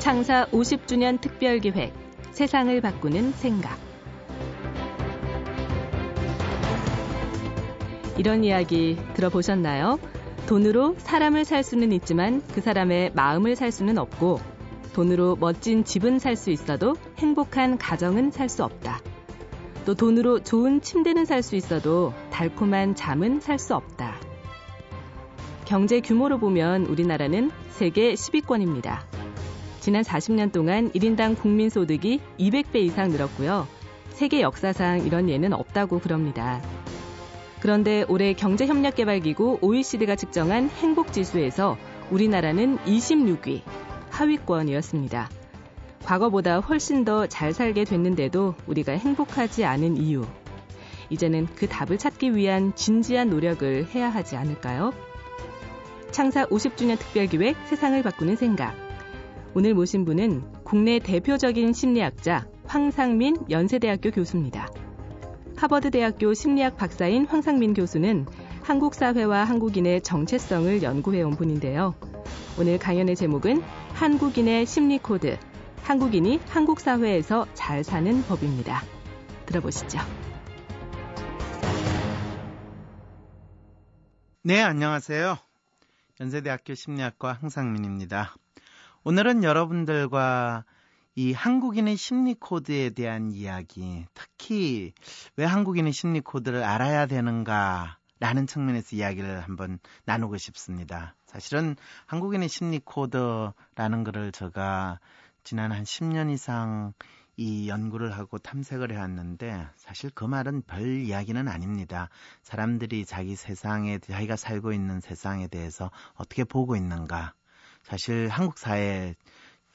창사 50주년 특별기획 세상을 바꾸는 생각 이런 이야기 들어보셨나요? 돈으로 사람을 살 수는 있지만 그 사람의 마음을 살 수는 없고 돈으로 멋진 집은 살 수 있어도 행복한 가정은 살 수 없다. 또 돈으로 좋은 침대는 살 수 있어도 달콤한 잠은 살 수 없다. 경제 규모로 보면 우리나라는 세계 10위권입니다. 지난 40년 동안 1인당 국민 소득이 200배 이상 늘었고요. 세계 역사상 이런 예는 없다고 그럽니다. 그런데 올해 경제협력개발기구 OECD가 측정한 행복지수에서 우리나라는 26위, 하위권이었습니다. 과거보다 훨씬 더 잘 살게 됐는데도 우리가 행복하지 않은 이유. 이제는 그 답을 찾기 위한 진지한 노력을 해야 하지 않을까요? 창사 50주년 특별기획 세상을 바꾸는 생각. 오늘 모신 분은 국내 대표적인 심리학자 황상민 연세대학교 교수입니다. 하버드대학교 심리학 박사인 황상민 교수는 한국 사회와 한국인의 정체성을 연구해온 분인데요. 오늘 강연의 제목은 한국인의 심리 코드, 한국인이 한국 사회에서 잘 사는 법입니다. 들어보시죠. 네, 안녕하세요. 연세대학교 심리학과 황상민입니다. 오늘은 여러분들과 이 한국인의 심리 코드에 대한 이야기, 특히 왜 한국인의 심리 코드를 알아야 되는가 라는 측면에서 이야기를 한번 나누고 싶습니다. 사실은 한국인의 심리 코드라는 것을 제가 지난 한 10년 이상 이 연구를 하고 탐색을 해왔는데 사실 그 말은 별 이야기는 아닙니다. 사람들이 자기 세상에 자기가 살고 있는 세상에 대해서 어떻게 보고 있는가. 사실 한국 사회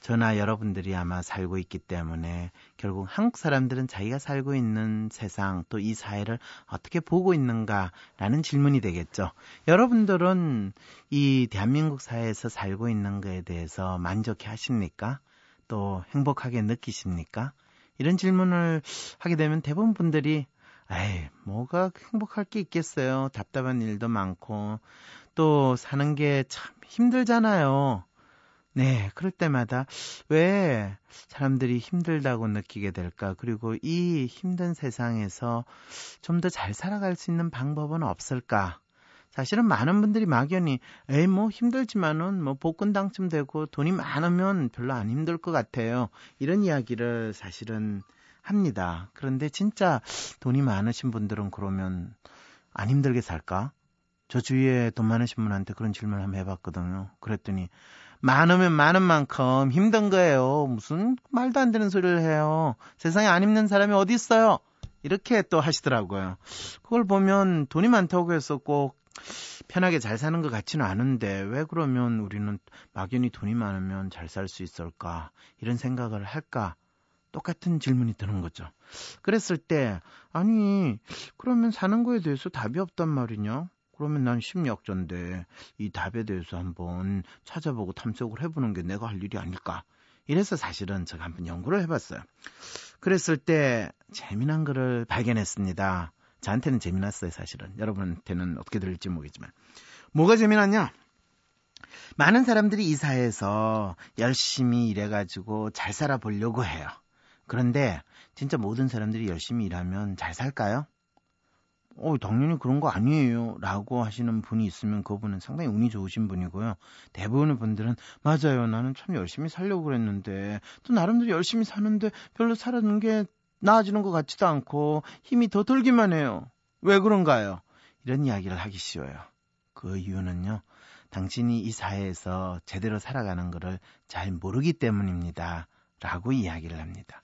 저나 여러분들이 아마 살고 있기 때문에 결국 한국 사람들은 자기가 살고 있는 세상 또 이 사회를 어떻게 보고 있는가라는 질문이 되겠죠. 여러분들은 이 대한민국 사회에서 살고 있는 것에 대해서 만족해 하십니까? 또 행복하게 느끼십니까? 이런 질문을 하게 되면 대부분 분들이 에이, 뭐가 행복할 게 있겠어요. 답답한 일도 많고, 또 사는 게 참 힘들잖아요. 네, 그럴 때마다 왜 사람들이 힘들다고 느끼게 될까? 그리고 이 힘든 세상에서 좀 더 잘 살아갈 수 있는 방법은 없을까? 사실은 많은 분들이 막연히 에이 뭐 힘들지만은 뭐 복권 당첨되고 돈이 많으면 별로 안 힘들 것 같아요. 이런 이야기를 사실은 합니다. 그런데 진짜 돈이 많으신 분들은 그러면 안 힘들게 살까? 저 주위에 돈 많으신 분한테 그런 질문을 한번 해봤거든요. 그랬더니 많으면 많은 만큼 힘든 거예요. 무슨 말도 안 되는 소리를 해요. 세상에 안 힘든 사람이 어디 있어요? 이렇게 또 하시더라고요. 그걸 보면 돈이 많다고 해서 꼭 편하게 잘 사는 것 같지는 않은데 왜 그러면 우리는 막연히 돈이 많으면 잘 살 수 있을까 이런 생각을 할까 똑같은 질문이 드는 거죠. 그랬을 때 아니 그러면 사는 거에 대해서 답이 없단 말이냐? 그러면 난 심리학자인데 이 답에 대해서 한번 찾아보고 탐색을 해보는 게 내가 할 일이 아닐까. 이래서 사실은 제가 한번 연구를 해봤어요. 그랬을 때 재미난 거를 발견했습니다. 저한테는 재미났어요, 사실은. 여러분한테는 어떻게 들릴지 모르겠지만. 뭐가 재미났냐? 많은 사람들이 이 사회에서 열심히 일해가지고 잘 살아보려고 해요. 그런데 진짜 모든 사람들이 열심히 일하면 잘 살까요? 어, 당연히 그런 거 아니에요. 라고 하시는 분이 있으면 그분은 상당히 운이 좋으신 분이고요. 대부분의 분들은 맞아요. 나는 참 열심히 살려고 그랬는데 또 나름대로 열심히 사는데 별로 살았는 게 나아지는 것 같지도 않고 힘이 더 들기만 해요. 왜 그런가요? 이런 이야기를 하기 쉬워요. 그 이유는요. 당신이 이 사회에서 제대로 살아가는 것을 잘 모르기 때문입니다. 라고 이야기를 합니다.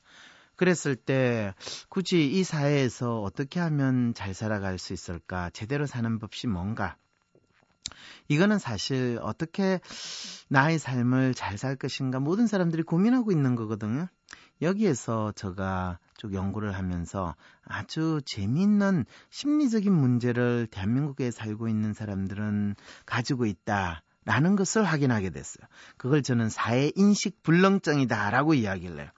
그랬을 때 굳이 이 사회에서 어떻게 하면 잘 살아갈 수 있을까? 제대로 사는 법이 뭔가? 이거는 사실 어떻게 나의 삶을 잘 살 것인가 모든 사람들이 고민하고 있는 거거든요. 여기에서 제가 쭉 연구를 하면서 아주 재미있는 심리적인 문제를 대한민국에 살고 있는 사람들은 가지고 있다. 라는 것을 확인하게 됐어요. 그걸 저는 사회 인식 불능증이다라고 이야기를 해요.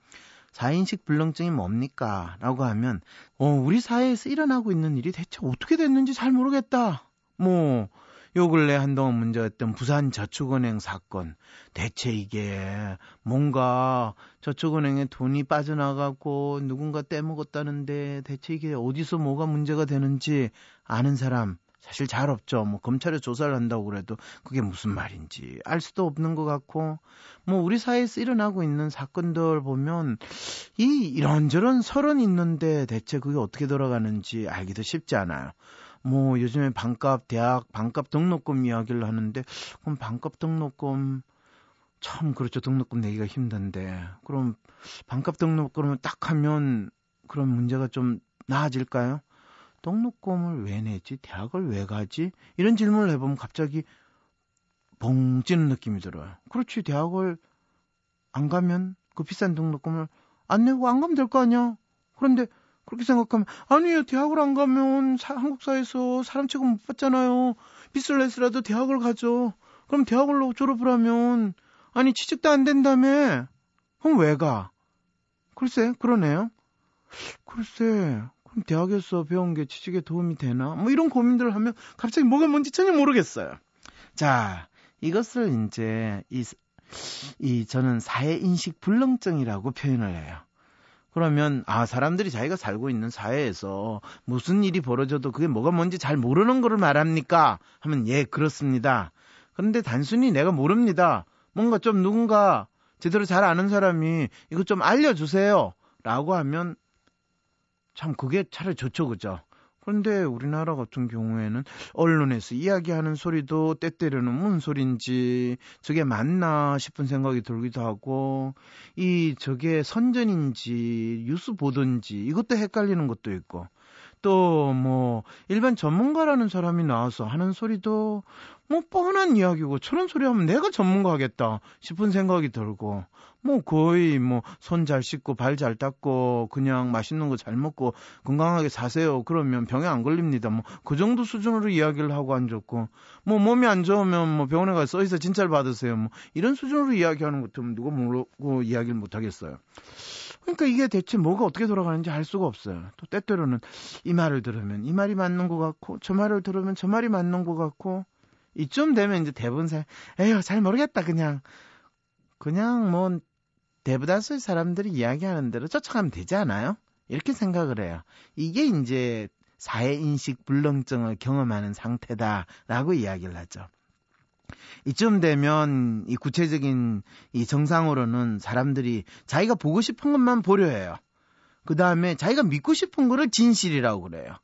사회인식 불능증이 뭡니까? 라고 하면, 어, 우리 사회에서 일어나고 있는 일이 대체 어떻게 됐는지 잘 모르겠다. 뭐, 요 근래 한동안 문제였던 부산 저축은행 사건. 대체 이게 뭔가 저축은행에 돈이 빠져나가고 누군가 떼먹었다는데 대체 이게 어디서 뭐가 문제가 되는지 아는 사람 사실 잘 없죠. 뭐 검찰에 조사를 한다고 그래도 그게 무슨 말인지 알 수도 없는 것 같고 뭐 우리 사회에서 일어나고 있는 사건들 보면 이 이런저런 설은 있는데 대체 그게 어떻게 돌아가는지 알기도 쉽지 않아요. 뭐 요즘에 반값 대학 반값 등록금 이야기를 하는데 그럼 반값 등록금 참 그렇죠 등록금 내기가 힘든데 그럼 반값 등록금을 딱 하면 그런 문제가 좀 나아질까요? 등록금을 왜 내지? 대학을 왜 가지? 이런 질문을 해보면 갑자기 봉 찌는 느낌이 들어요. 그렇지 대학을 안 가면 그 비싼 등록금을 안 내고 안 가면 될 거 아니야? 그런데 그렇게 생각하면 아니에요 대학을 안 가면 사, 한국 사회에서 사람 취급 못 받잖아요 내서라도 대학을 가죠 그럼 대학을 졸업을 하면 아니 취직도 안 된다며 그럼 왜 가? 글쎄 그러네요 글쎄 그럼 대학에서 배운 게 취직에 도움이 되나? 뭐 이런 고민들을 하면 갑자기 뭐가 뭔지 전혀 모르겠어요 자 이것을 이제 이, 이 저는 사회 인식 불능증이라고 표현을 해요 그러면 아 사람들이 자기가 살고 있는 사회에서 무슨 일이 벌어져도 그게 뭐가 뭔지 잘 모르는 거를 말합니까? 하면 예 그렇습니다. 그런데 단순히 내가 모릅니다. 뭔가 좀 누군가 제대로 잘 아는 사람이 이거 좀 알려주세요. 라고 하면 참 그게 차라리 좋죠 그죠? 그런데 우리나라 같은 경우에는 언론에서 이야기하는 소리도 때때로는 무슨 소린지 저게 맞나 싶은 생각이 들기도 하고 이 저게 선전인지 뉴스 보든지 이것도 헷갈리는 것도 있고 또 뭐 일반 전문가라는 사람이 나와서 하는 소리도 뭐 뻔한 이야기고 저런 소리 하면 내가 전문가 하겠다 싶은 생각이 들고 뭐 거의 뭐 손 잘 씻고 발 잘 닦고 그냥 맛있는 거 잘 먹고 건강하게 사세요. 그러면 병에 안 걸립니다. 뭐 그 정도 수준으로 이야기를 하고 앉았고 뭐 몸이 안 좋으면 뭐 병원에 가서 써있어 진찰 받으세요. 뭐 이런 수준으로 이야기하는 것도 누가 모르고 이야기를 못 하겠어요. 그러니까 이게 대체 뭐가 어떻게 돌아가는지 알 수가 없어요. 또 때때로는 이 말을 들으면 이 말이 맞는 것 같고 저 말을 들으면 저 말이 맞는 것 같고 이쯤 되면 이제 대부분 사 에휴 잘 모르겠다 그냥 그냥 뭐 대부다수의 사람들이 이야기하는 대로 쫓아가면 되지 않아요? 이렇게 생각을 해요. 이게 이제 사회인식 불능증을 경험하는 상태다라고 이야기를 하죠. 이쯤 되면 이 구체적인 이 정상으로는 사람들이 자기가 보고 싶은 것만 보려 해요. 그 다음에 자기가 믿고 싶은 거를 진실이라고 그래요.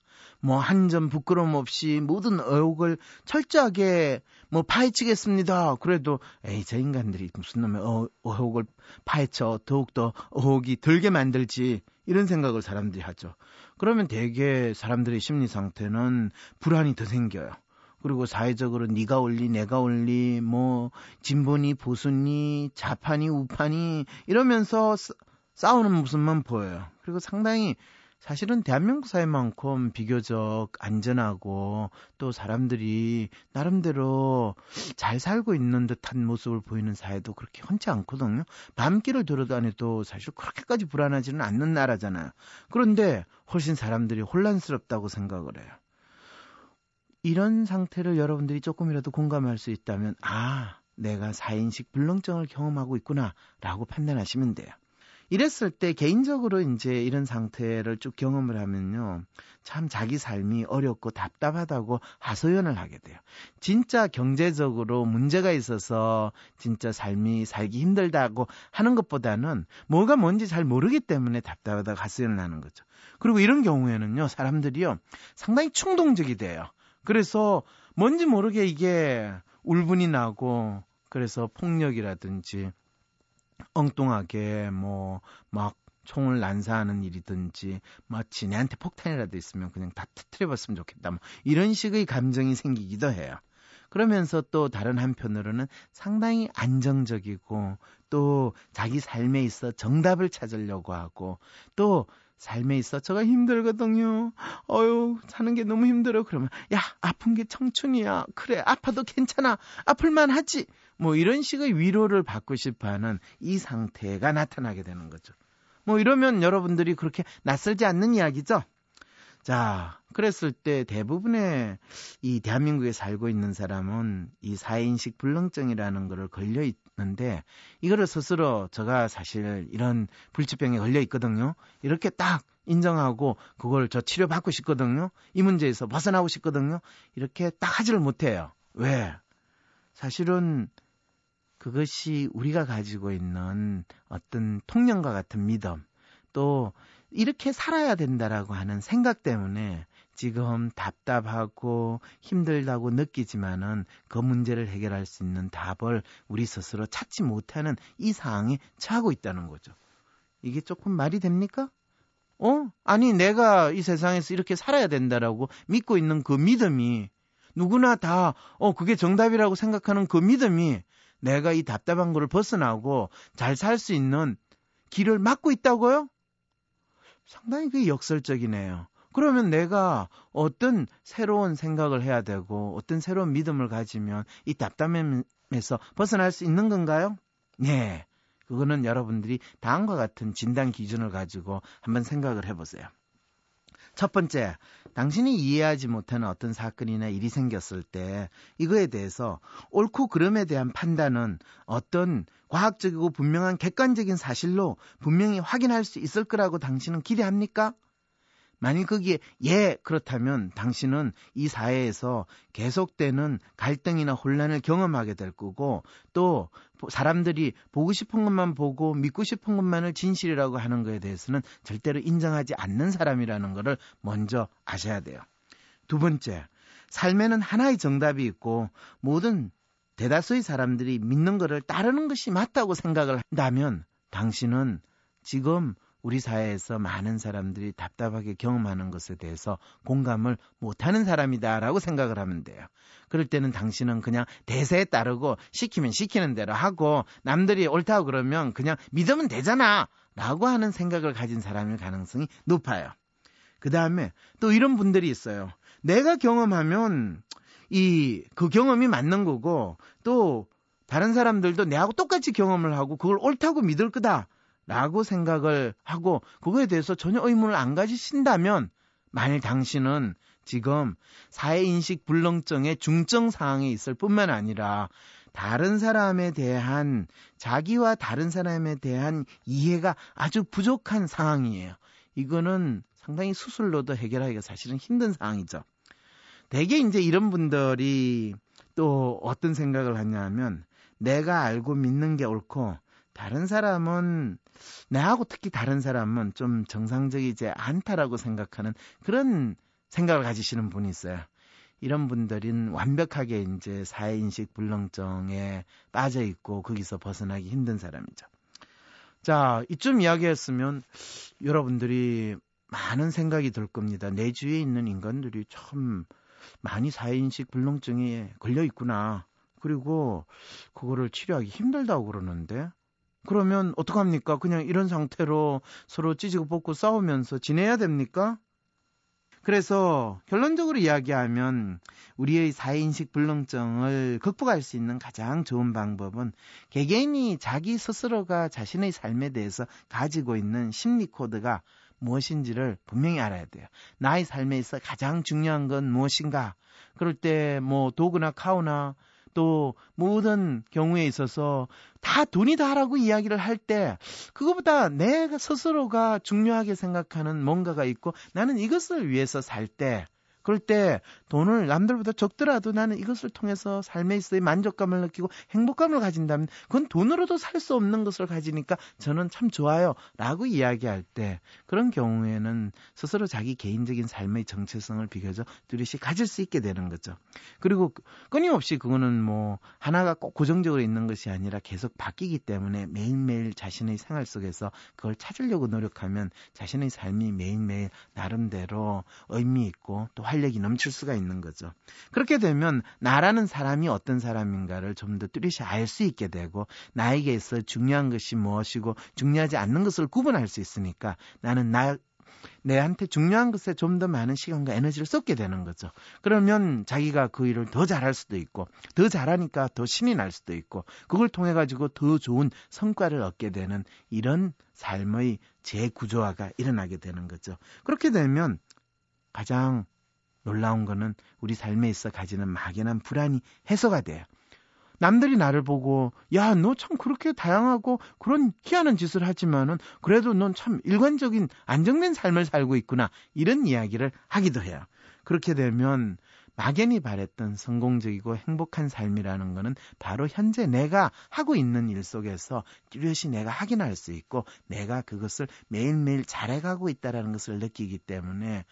뭐 한 점 부끄럼 없이 모든 의혹을 철저하게 뭐 파헤치겠습니다. 그래도 에이 저 인간들이 무슨 놈의 어, 의혹을 파헤쳐 더욱더 의혹이 들게 만들지 이런 생각을 사람들이 하죠. 그러면 대개 사람들의 심리 상태는 불안이 더 생겨요. 그리고 사회적으로 네가 올리 내가 올리 뭐 진보니 보수니 좌파니 우파니 이러면서 싸우는 모습만 보여요. 그리고 상당히 사실은 대한민국 사회만큼 비교적 안전하고 또 사람들이 나름대로 잘 살고 있는 듯한 모습을 보이는 사회도 그렇게 흔치 않거든요. 밤길을 돌아다녀도 사실 그렇게까지 불안하지는 않는 나라잖아요. 그런데 훨씬 사람들이 혼란스럽다고 생각을 해요. 이런 상태를 여러분들이 조금이라도 공감할 수 있다면, 아, 내가 사인식 불능증을 경험하고 있구나, 라고 판단하시면 돼요. 이랬을 때 개인적으로 이제 이런 상태를 쭉 경험을 하면요. 참 자기 삶이 어렵고 답답하다고 하소연을 하게 돼요. 진짜 경제적으로 문제가 있어서 진짜 삶이 살기 힘들다고 하는 것보다는 뭐가 뭔지 잘 모르기 때문에 답답하다고 하소연을 하는 거죠. 그리고 이런 경우에는요. 사람들이요. 상당히 충동적이 돼요. 그래서 뭔지 모르게 이게 울분이 나고 그래서 폭력이라든지 엉뚱하게 뭐 막 총을 난사하는 일이든지 마치 내한테 폭탄이라도 있으면 그냥 다 터트려봤으면 좋겠다. 뭐 이런 식의 감정이 생기기도 해요. 그러면서 또 다른 한편으로는 상당히 안정적이고 또 자기 삶에 있어 정답을 찾으려고 하고 또 삶에 있어 저가 힘들거든요. 어유 사는 게 너무 힘들어. 그러면 야 아픈 게 청춘이야. 그래 아파도 괜찮아. 아플만 하지. 뭐 이런 식의 위로를 받고 싶어하는 이 상태가 나타나게 되는 거죠. 뭐 이러면 여러분들이 그렇게 낯설지 않는 이야기죠. 자, 그랬을 때 대부분의 이 대한민국에 살고 있는 사람은 이 사회인식 불능증이라는 거를 걸려 있는데 이거를 스스로 제가 사실 이런 불치병에 걸려 있거든요. 이렇게 딱 인정하고 그걸 저 치료받고 싶거든요. 이 문제에서 벗어나고 싶거든요. 이렇게 딱 하지를 못해요. 왜? 사실은 그것이 우리가 가지고 있는 어떤 통념과 같은 믿음, 또 이렇게 살아야 된다라고 하는 생각 때문에 지금 답답하고 힘들다고 느끼지만은 그 문제를 해결할 수 있는 답을 우리 스스로 찾지 못하는 이 상황에 처하고 있다는 거죠. 이게 조금 말이 됩니까? 어? 아니, 내가 이 세상에서 이렇게 살아야 된다라고 믿고 있는 그 믿음이 누구나 다, 어, 그게 정답이라고 생각하는 그 믿음이 내가 이 답답한 거를 벗어나고 잘 살 수 있는 길을 막고 있다고요? 상당히 그게 역설적이네요. 그러면 내가 어떤 새로운 생각을 해야 되고 어떤 새로운 믿음을 가지면 이 답답함에서 벗어날 수 있는 건가요? 네. 그거는 여러분들이 다음과 같은 진단 기준을 가지고 한번 생각을 해보세요. 첫 번째, 당신이 이해하지 못하는 어떤 사건이나 일이 생겼을 때 이거에 대해서 옳고 그름에 대한 판단은 어떤 과학적이고 분명한 객관적인 사실로 분명히 확인할 수 있을 거라고 당신은 기대합니까? 만일 거기에 예 그렇다면 당신은 이 사회에서 계속되는 갈등이나 혼란을 경험하게 될 거고 또 사람들이 보고 싶은 것만 보고 믿고 싶은 것만을 진실이라고 하는 것에 대해서는 절대로 인정하지 않는 사람이라는 것을 먼저 아셔야 돼요. 두 번째, 삶에는 하나의 정답이 있고 모든 대다수의 사람들이 믿는 것을 따르는 것이 맞다고 생각을 한다면 당신은 지금 우리 사회에서 많은 사람들이 답답하게 경험하는 것에 대해서 공감을 못하는 사람이다라고 생각을 하면 돼요. 그럴 때는 당신은 그냥 대세에 따르고 시키면 시키는 대로 하고 남들이 옳다고 그러면 그냥 믿으면 되잖아 라고 하는 생각을 가진 사람일 가능성이 높아요. 그 다음에 또 이런 분들이 있어요. 내가 경험하면 이 그 경험이 맞는 거고 또 다른 사람들도 내하고 똑같이 경험을 하고 그걸 옳다고 믿을 거다. 라고 생각을 하고 그거에 대해서 전혀 의문을 안 가지신다면 만일 당신은 지금 사회인식 불능증의 중증 상황에 있을 뿐만 아니라 다른 사람에 대한 자기와 다른 사람에 대한 이해가 아주 부족한 상황이에요. 이거는 상당히 수술로도 해결하기가 사실은 힘든 상황이죠. 대개 이제 이런 분들이 또 어떤 생각을 하냐면 내가 알고 믿는 게 옳고 다른 사람은 나하고 특히 다른 사람은 좀 정상적이지 않다라고 생각하는 그런 생각을 가지시는 분이 있어요. 이런 분들은 완벽하게 이제 사회인식 불능증에 빠져 있고 거기서 벗어나기 힘든 사람이죠. 자, 이쯤 이야기했으면 여러분들이 많은 생각이 들 겁니다. 내 주위에 있는 인간들이 참 많이 사회인식 불능증에 걸려 있구나. 그리고 그거를 치료하기 힘들다고 그러는데 그러면 어떡합니까? 그냥 이런 상태로 서로 찌지고 뽑고 싸우면서 지내야 됩니까? 그래서 결론적으로 이야기하면 우리의 사회인식 불능증을 극복할 수 있는 가장 좋은 방법은 개개인이 자기 스스로가 자신의 삶에 대해서 가지고 있는 심리 코드가 무엇인지를 분명히 알아야 돼요. 나의 삶에 있어 가장 중요한 건 무엇인가? 그럴 때 뭐 도구나 카우나 또 모든 경우에 있어서 다 돈이다라고 이야기를 할 때 그것보다 내가 스스로가 중요하게 생각하는 뭔가가 있고 나는 이것을 위해서 살 때 그럴 때 돈을 남들보다 적더라도 나는 이것을 통해서 삶에 있어의 만족감을 느끼고 행복감을 가진다면 그건 돈으로도 살 수 없는 것을 가지니까 저는 참 좋아요. 라고 이야기할 때 그런 경우에는 스스로 자기 개인적인 삶의 정체성을 비교적 뚜렷이 가질 수 있게 되는 거죠. 그리고 끊임없이 그거는 뭐 하나가 꼭 고정적으로 있는 것이 아니라 계속 바뀌기 때문에 매일매일 자신의 생활 속에서 그걸 찾으려고 노력하면 자신의 삶이 매일매일 나름대로 의미 있고 또 활력이 넘칠 수가 있는 거죠. 그렇게 되면 나라는 사람이 어떤 사람인가를 좀 더 뚜렷이 알 수 있게 되고 나에게 있어 중요한 것이 무엇이고 중요하지 않는 것을 구분할 수 있으니까 나는 나 내한테 중요한 것에 좀 더 많은 시간과 에너지를 쏟게 되는 거죠. 그러면 자기가 그 일을 더 잘할 수도 있고, 더 잘하니까 더 신이 날 수도 있고, 그걸 통해 가지고 더 좋은 성과를 얻게 되는 이런 삶의 재구조화가 일어나게 되는 거죠. 그렇게 되면 가장 놀라운 거는 우리 삶에 있어 가지는 막연한 불안이 해소가 돼요. 남들이 나를 보고 야 너 참 그렇게 다양하고 그런 희한한 짓을 하지만은 그래도 넌 참 일관적인 안정된 삶을 살고 있구나 이런 이야기를 하기도 해요. 그렇게 되면 막연히 바랬던 성공적이고 행복한 삶이라는 것은 바로 현재 내가 하고 있는 일 속에서 뚜렷이 내가 확인할 수 있고 내가 그것을 매일매일 잘해가고 있다는 것을 느끼기 때문에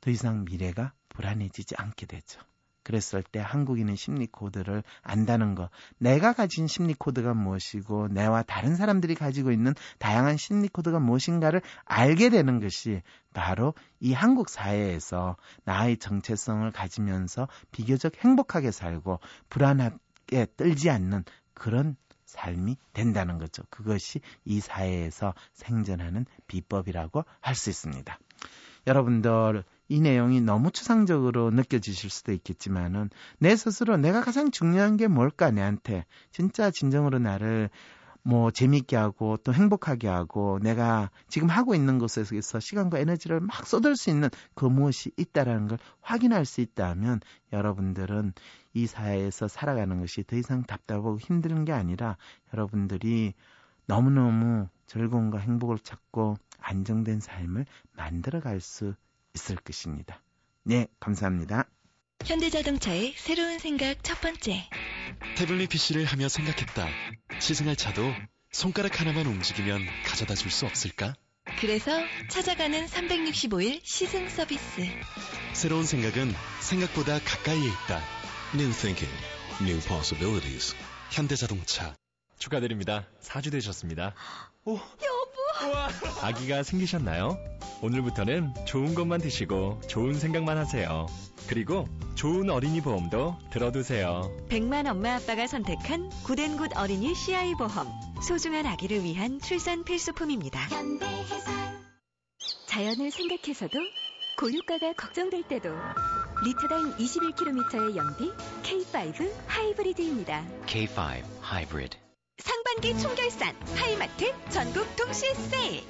더 이상 미래가 불안해지지 않게 되죠. 그랬을 때 한국인의 심리 코드를 안다는 것, 내가 가진 심리 코드가 무엇이고 내와 다른 사람들이 가지고 있는 다양한 심리 코드가 무엇인가를 알게 되는 것이 바로 이 한국 사회에서 나의 정체성을 가지면서 비교적 행복하게 살고 불안하게 떨지 않는 그런 삶이 된다는 거죠. 그것이 이 사회에서 생존하는 비법이라고 할 수 있습니다. 여러분들 이 내용이 너무 추상적으로 느껴지실 수도 있겠지만은 내 스스로 내가 가장 중요한 게 뭘까 내한테? 진짜 진정으로 나를 뭐 재미있게 하고 또 행복하게 하고 내가 지금 하고 있는 것에서 시간과 에너지를 막 쏟을 수 있는 그 무엇이 있다라는 걸 확인할 수 있다면 여러분들은 이 사회에서 살아가는 것이 더 이상 답답하고 힘든 게 아니라 여러분들이 너무너무 즐거움과 행복을 찾고 안정된 삶을 만들어 갈 수 있을 것입니다. 네, 감사합니다. 현대자동차의 새로운 생각 첫 번째. 태블릿 PC를 하며 생각했다. 시승할 차도 손가락 하나만 움직이면 가져다 줄 수 없을까? 그래서 찾아가는 365일 시승 서비스. 새로운 생각은 생각보다 가까이에 있다. New thinking, new possibilities. 현대자동차. 축하드립니다. 4주 되셨습니다. 오! 우와. 아기가 생기셨나요? 오늘부터는 좋은 것만 드시고 좋은 생각만 하세요. 그리고 좋은 어린이 보험도 들어두세요. 100만 엄마 아빠가 선택한 굿앤굿 어린이 CI 보험. 소중한 아기를 위한 출산 필수품입니다. 현대해상. 자연을 생각해서도 고유가가 걱정될 때도 리터당 21km의 연비 K5 하이브리드입니다. K5 Hybrid. 상 반기 총결산 하이마트 전국 동시 세일.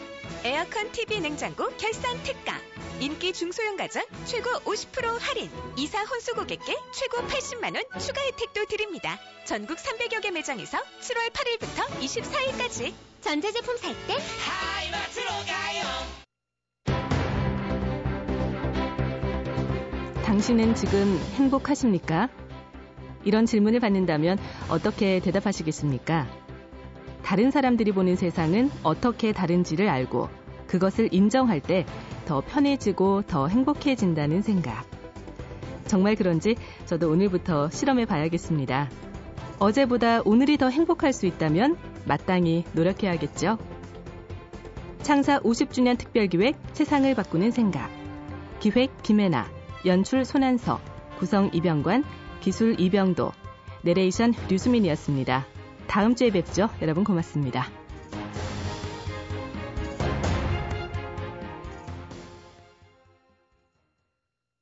에어컨 TV 냉장고 결산 특가. 인기 중소형 가전 최고 50% 할인. 이사 혼수 고객께 최고 80만원 추가 혜택도 드립니다. 전국 300여 개 매장에서 7월 8일부터 24일까지. 전자제품 살 때 하이마트로 가요. 당신은 지금 행복하십니까? 이런 질문을 받는다면 어떻게 대답하시겠습니까? 다른 사람들이 보는 세상은 어떻게 다른지를 알고 그것을 인정할 때 더 편해지고 더 행복해진다는 생각. 정말 그런지 저도 오늘부터 실험해 봐야겠습니다. 어제보다 오늘이 더 행복할 수 있다면 마땅히 노력해야겠죠. 창사 50주년 특별기획 세상을 바꾸는 생각. 기획 김혜나, 연출 손한서, 구성 이병관, 기술 이병도, 내레이션 류수민이었습니다. 다음 주에 뵙죠. 여러분 고맙습니다.